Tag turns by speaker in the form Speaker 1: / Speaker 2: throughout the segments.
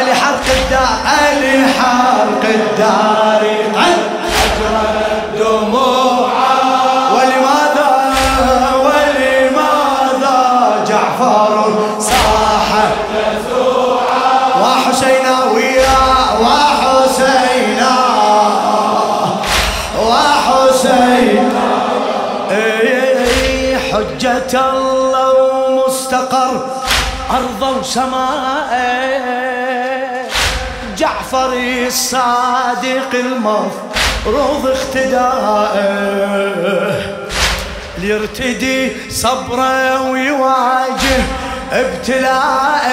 Speaker 1: ألي حرق الدار ألي حرق الدار أرض وسماء جعفر الصادق المفروض اختدائه ليرتدي صبره ويواجه ابتلاءه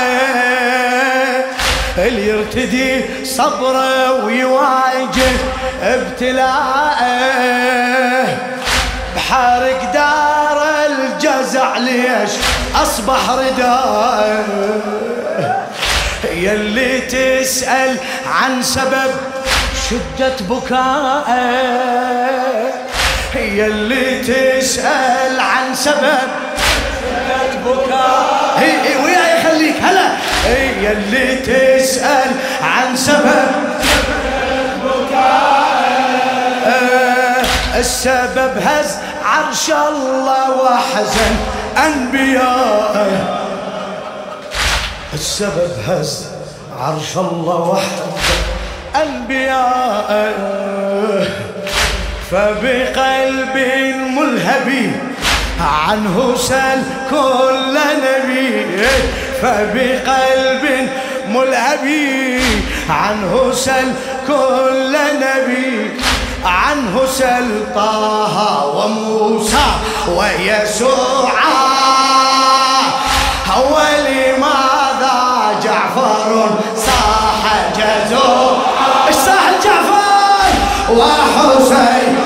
Speaker 1: ليرتدي صبره ويواجه ابتلاءه بحرق دار الجزع ليش أصبح ردائه يلي تسأل عن سبب شدة بكائه. يلي تسأل عن سبب شدة بكائه. هي وياي خليك هلا. يلي تسأل عن سبب السبب هز عرش الله وحزن. أنبيائه السبب هز عرش الله وحده. أنبياء. فبقلب ملهب عنه سل كل نبي. فبقلب ملهب عنه سل كل نبي. عنه سل طه وموسى ويسوع وحسين.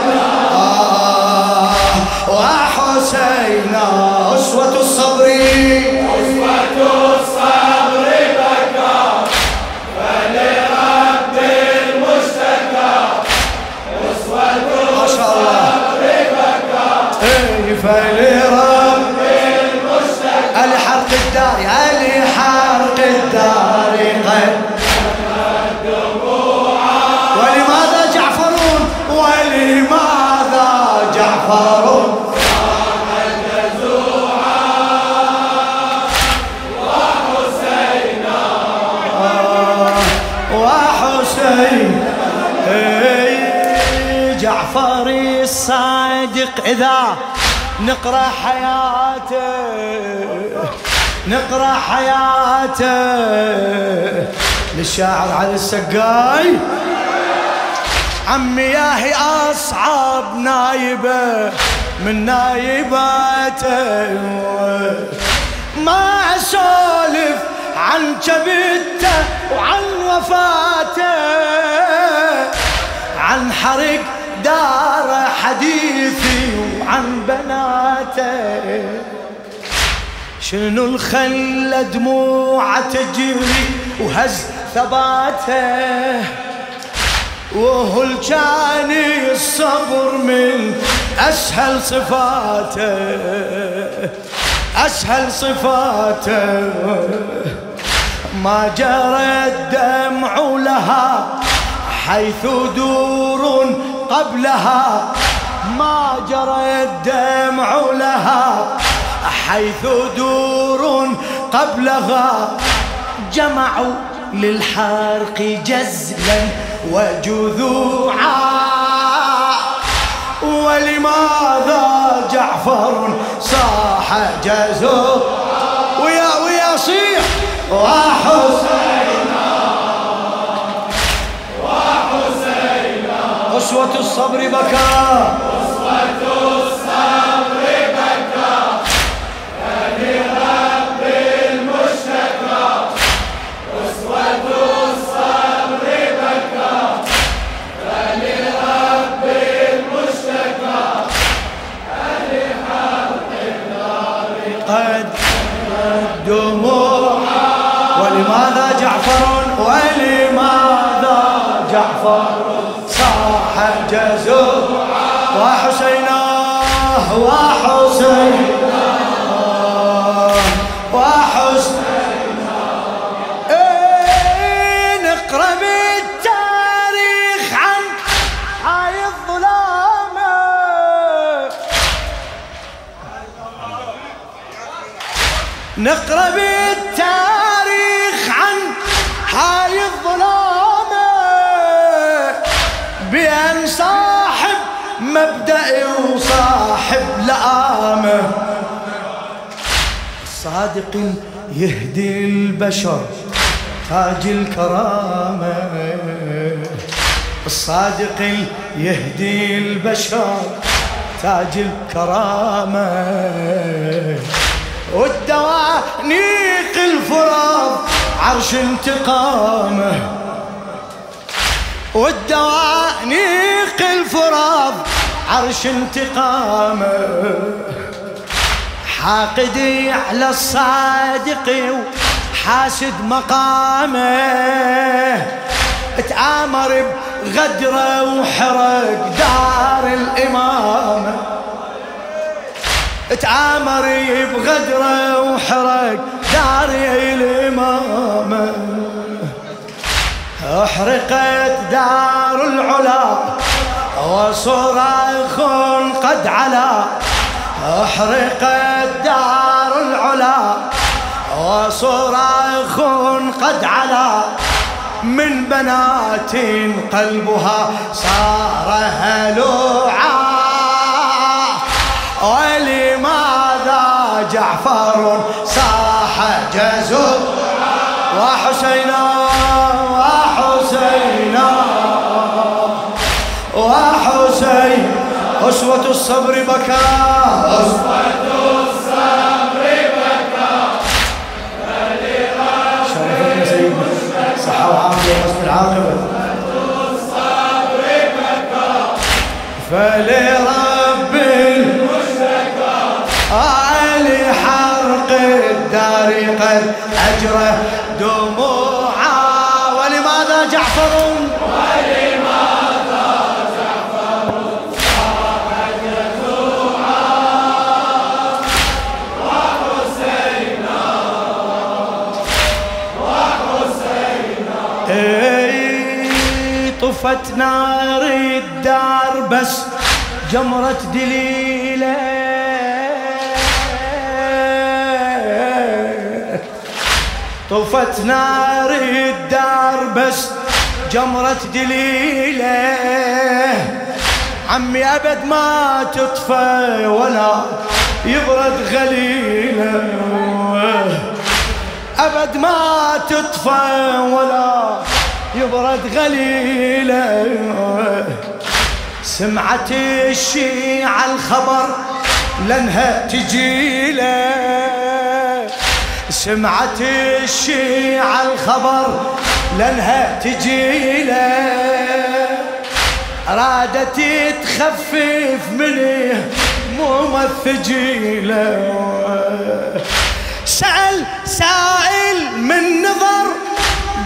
Speaker 1: آه وحسين أسوة الصبر.
Speaker 2: أسوة الصبر بكى فلرب المشتكى أسوة الصبر بكى
Speaker 1: فلرب الحرق الدار يا حرق الدار غير. الصادق إذا نقرأ حياته نقرأ حياته. للشاعر علي السقاي عمي ياهي أصعب نايبة من نايباته. ما أسولف عن كبته وعن وفاته عن حرق دار حديثي وعن بناته. شنو الخلة دموعه تجري وهز ثباته؟ وهو كان الصبر من أسهل صفاته. أسهل صفاته. ما جرى الدمع لها حيث دور قبلها ما جرى الدمع لها. حيث دور قبلها جمعوا للحرق جزلا وجذوعا. ولماذا جعفر صاح جزو ويا ويا صيح وحسين أسوة الصبر بكى نقرأ بالتاريخ عن هاي الظلامة بأن صاحب مبدأ وصاحب لآمة. الصادق يهدي البشر تاج الكرامة. الصادق يهدي البشر تاج الكرامة. والدوانيق الفراب عرش انتقامه. والدوانيق الفراب عرش انتقامه. حاقدي على الصادق وحاسد مقامه. تآمر بغدره وحرق دار الإمامة. تعامر بغدره وحرق دار الإمامة. احرقت دار العلا وصراخ قد علا. احرقت دار العلا وصراخ قد علا. من بنات قلبها صار هلوعا. ولماذا جعفر صاح جزور وحسينا وحسينا وحسين أسوة الصبر بكى.
Speaker 2: أسوة الصبر بكى
Speaker 1: شرفتنا سيدنا. صحة وعافية وحسن العاقبة فلرب حرق الدار قد أجرى دموعا ولماذا جعفر
Speaker 2: ولماذا جعفر صاح جزوعا وحسينا وحسينا
Speaker 1: طفت نار الدار بس جمرة دليله طفت نار الدار بس جمرة دليله. عمي أبد ما تطفى ولا يبرد غليله. أبد ما تطفى ولا يبرد غليله. سمعت الشيعة الخبر لانها تجيله. سمعت الشيعة الخبر لانها تجيله رادت تخفف منه مو الثجيله سأل سائل من نظر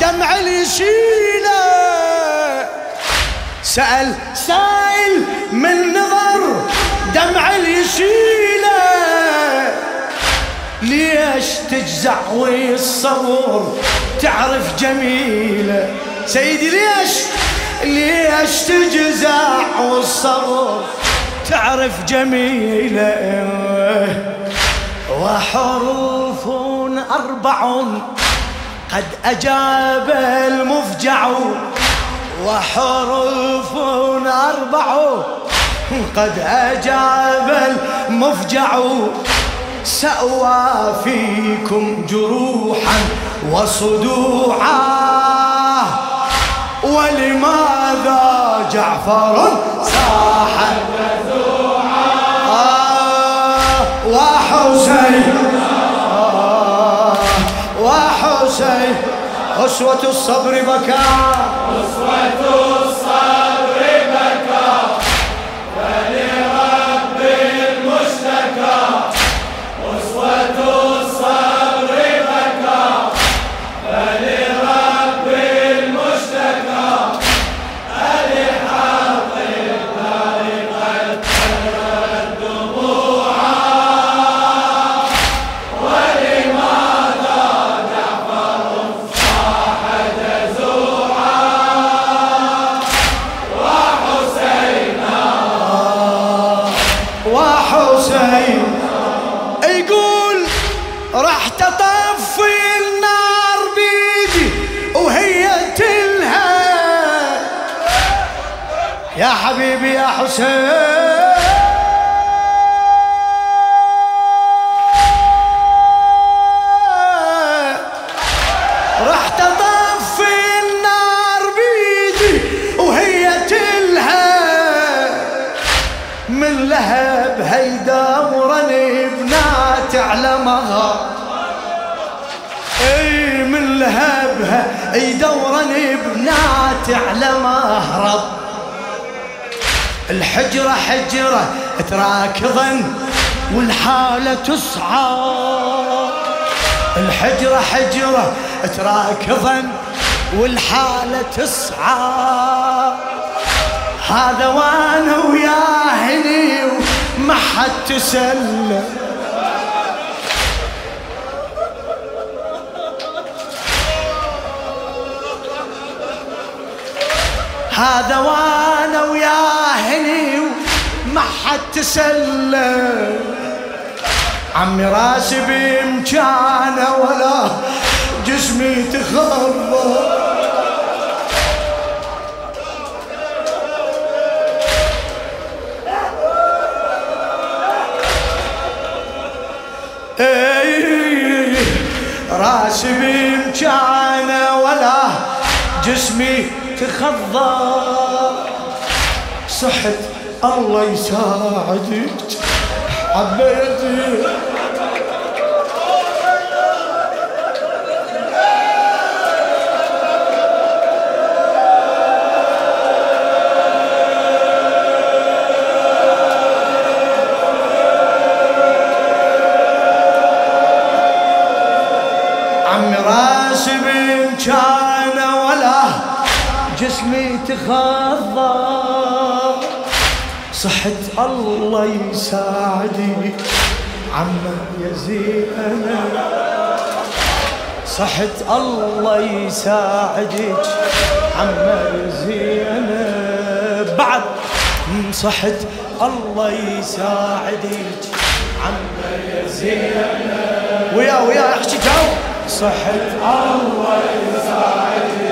Speaker 1: دمع اليشيله سأل سائل من نظر دمع اليشيله ليش تجزع والصبر تعرف جميلة. سيدي ليش؟ ليش تجزع والصبر تعرف جميلة. وحروف أربع قد أجاب المفجع. وحروف أربع قد أجاب المفجع. سأوى فيكم جروحا وصدوعا. ولماذا جعفر صاح آه وحسين. آه وحسين. أسوة الصبر بكى
Speaker 2: أسوة
Speaker 1: والحالة تسعى الحجرة حجرة تراكضا والحالة تسعى هذا وأنا وياه هني وما حد تسلم. هذا وأنا وياه هني وما حد تسلم. عمي راسي بامكانه ولا جسمي إي راسي بامكانه ولا جسمي تخضى صحت الله يساعدك. حبيتي عمي راسي بامكانه ولا جسمي تخضى صحت الله يساعدي عما يزينا صحت الله يساعدك عما يزينا بعد صحت الله يساعدك عما يزينا ويا ويا احكي جاوب صحت الله يساعدك.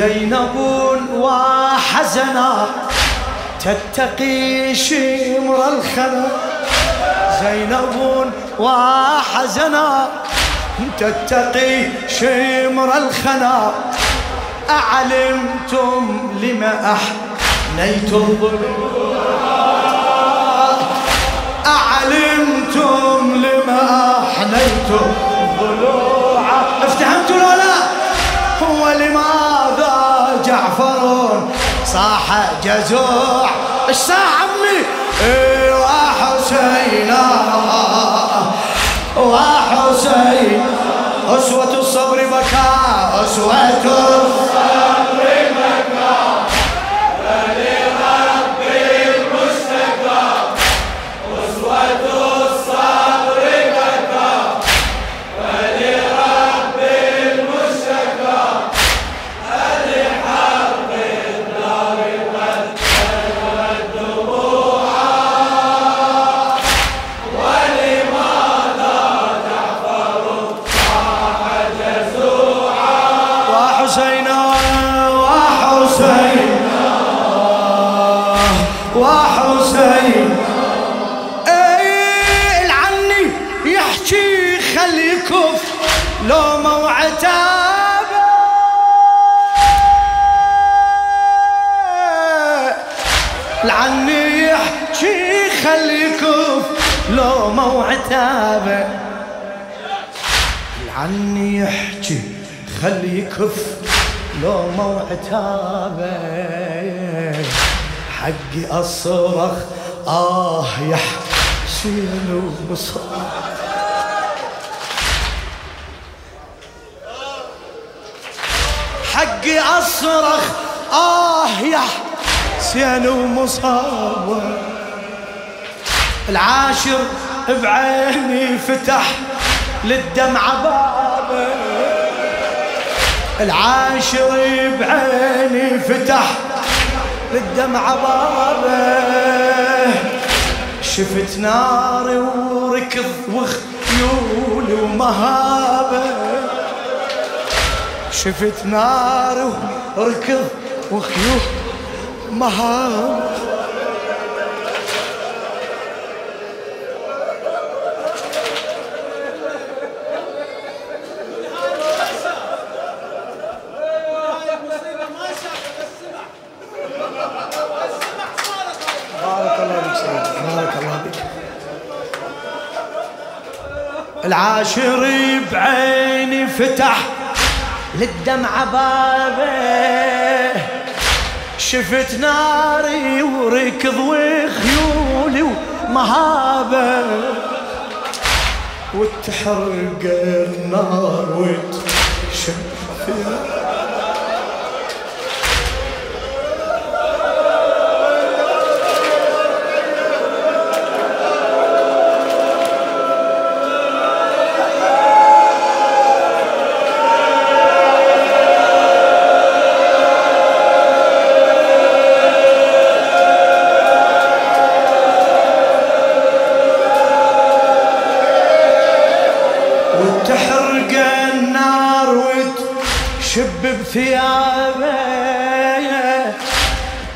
Speaker 1: زينب وحزنا تتقي شمر الخنا. زينب وحزنا تتقي شمر الخنا. أعلمتم لما أحنيتم. أعلمتم لما أحنيتم ضلوعا افتهمتوا لو لا؟ هو لماذا جعفر صاح جزوع؟ إيش صاح عمي؟ إيه وحسين وحسين أسوة الصبر بكى أسوة الصبر. وحسين اي العني يحكي خلي كف لو موعتابه العني يحكي خلي كف لو موعتابه العني يحكي خلي يكف لو عتابه حقي أصرخ آه يا حسين وصار حقي أصرخ. آه يا حسين ومصاب العاشر بعيني فتح للدمعة بابه العاشر بعيني فتح للدمعة بابه شفت نار وركض وخيول ومهابة. شفت نار وركض وخيول مهابة العاشر بعيني فتح للدمع بابه. شفت ناري وركض وخيولي ومهابه. وتحرق النار وتشفي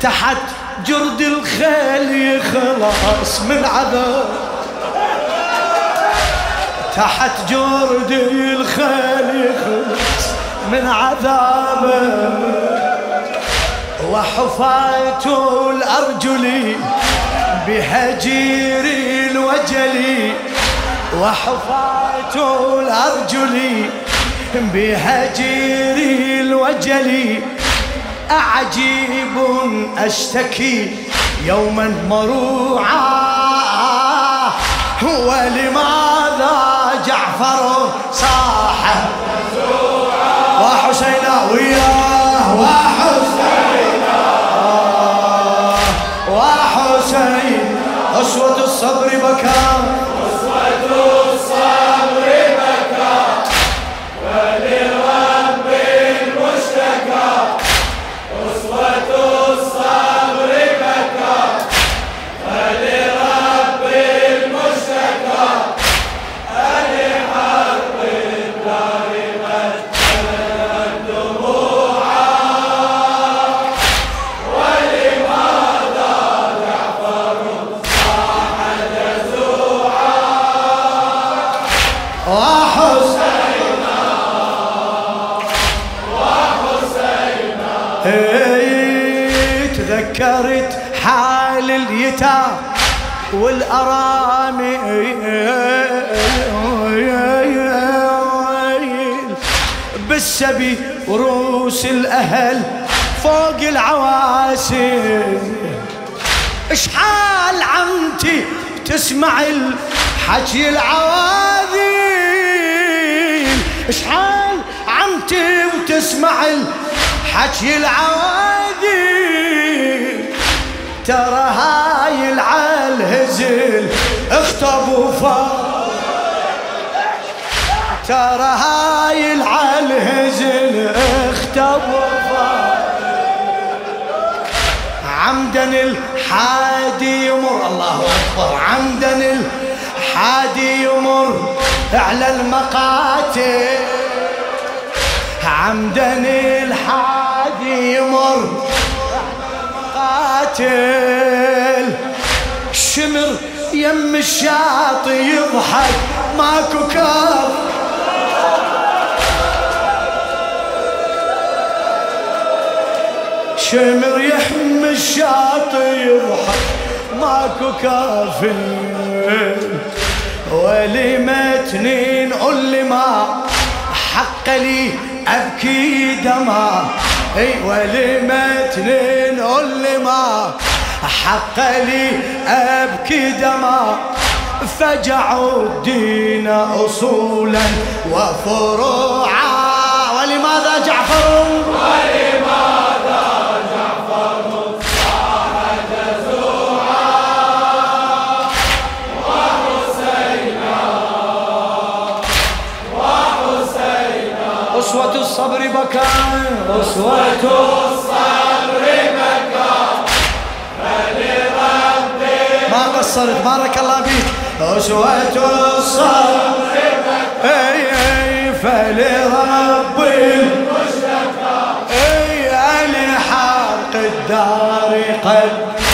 Speaker 1: تحت جرد الخيل يخلص من عذاب. تحت جرد الخيل يخلص من عذابه وحفاة الأرجل بهجير الوجل. وحفاة الأرجل بهجير الوجل. أعجيب أشتكي يوما مروعا. ولماذا جعفر صاح؟ وحسينا وياه. وحسينا تذكرت حال اليتام والأرامل بالسبي وروس الأهل فوق العواسل اشحال عمتي تسمع الحكي العواذيل اشحال عمتي وتسمع الحكي العواذيل ترى هاي العالهزل اخطب وفار ترى هاي العالهزل اخطب وفار عمدا الحادي يمر الله أكبر. عمدا الحادي يمر على المقاتل. عمدا الحادي يمر قاتل. شمر يم الشاطئ يضحك ماكو كاف شمر يحم الشاطئ يضحك ماكو كافل ولي متنين قل ما حق لي أبكي دما اي ولما تنين قل ما حق لي أبكي دما. فجعوا الدين اصولا وفروعا. ولماذا جعفر؟
Speaker 2: ولماذا
Speaker 1: أسوة الصبر بكى ما قصر وصلت بارك الله بيك أسوة الصبر. أي فلرب. المشتكى أي الحرق الدار قد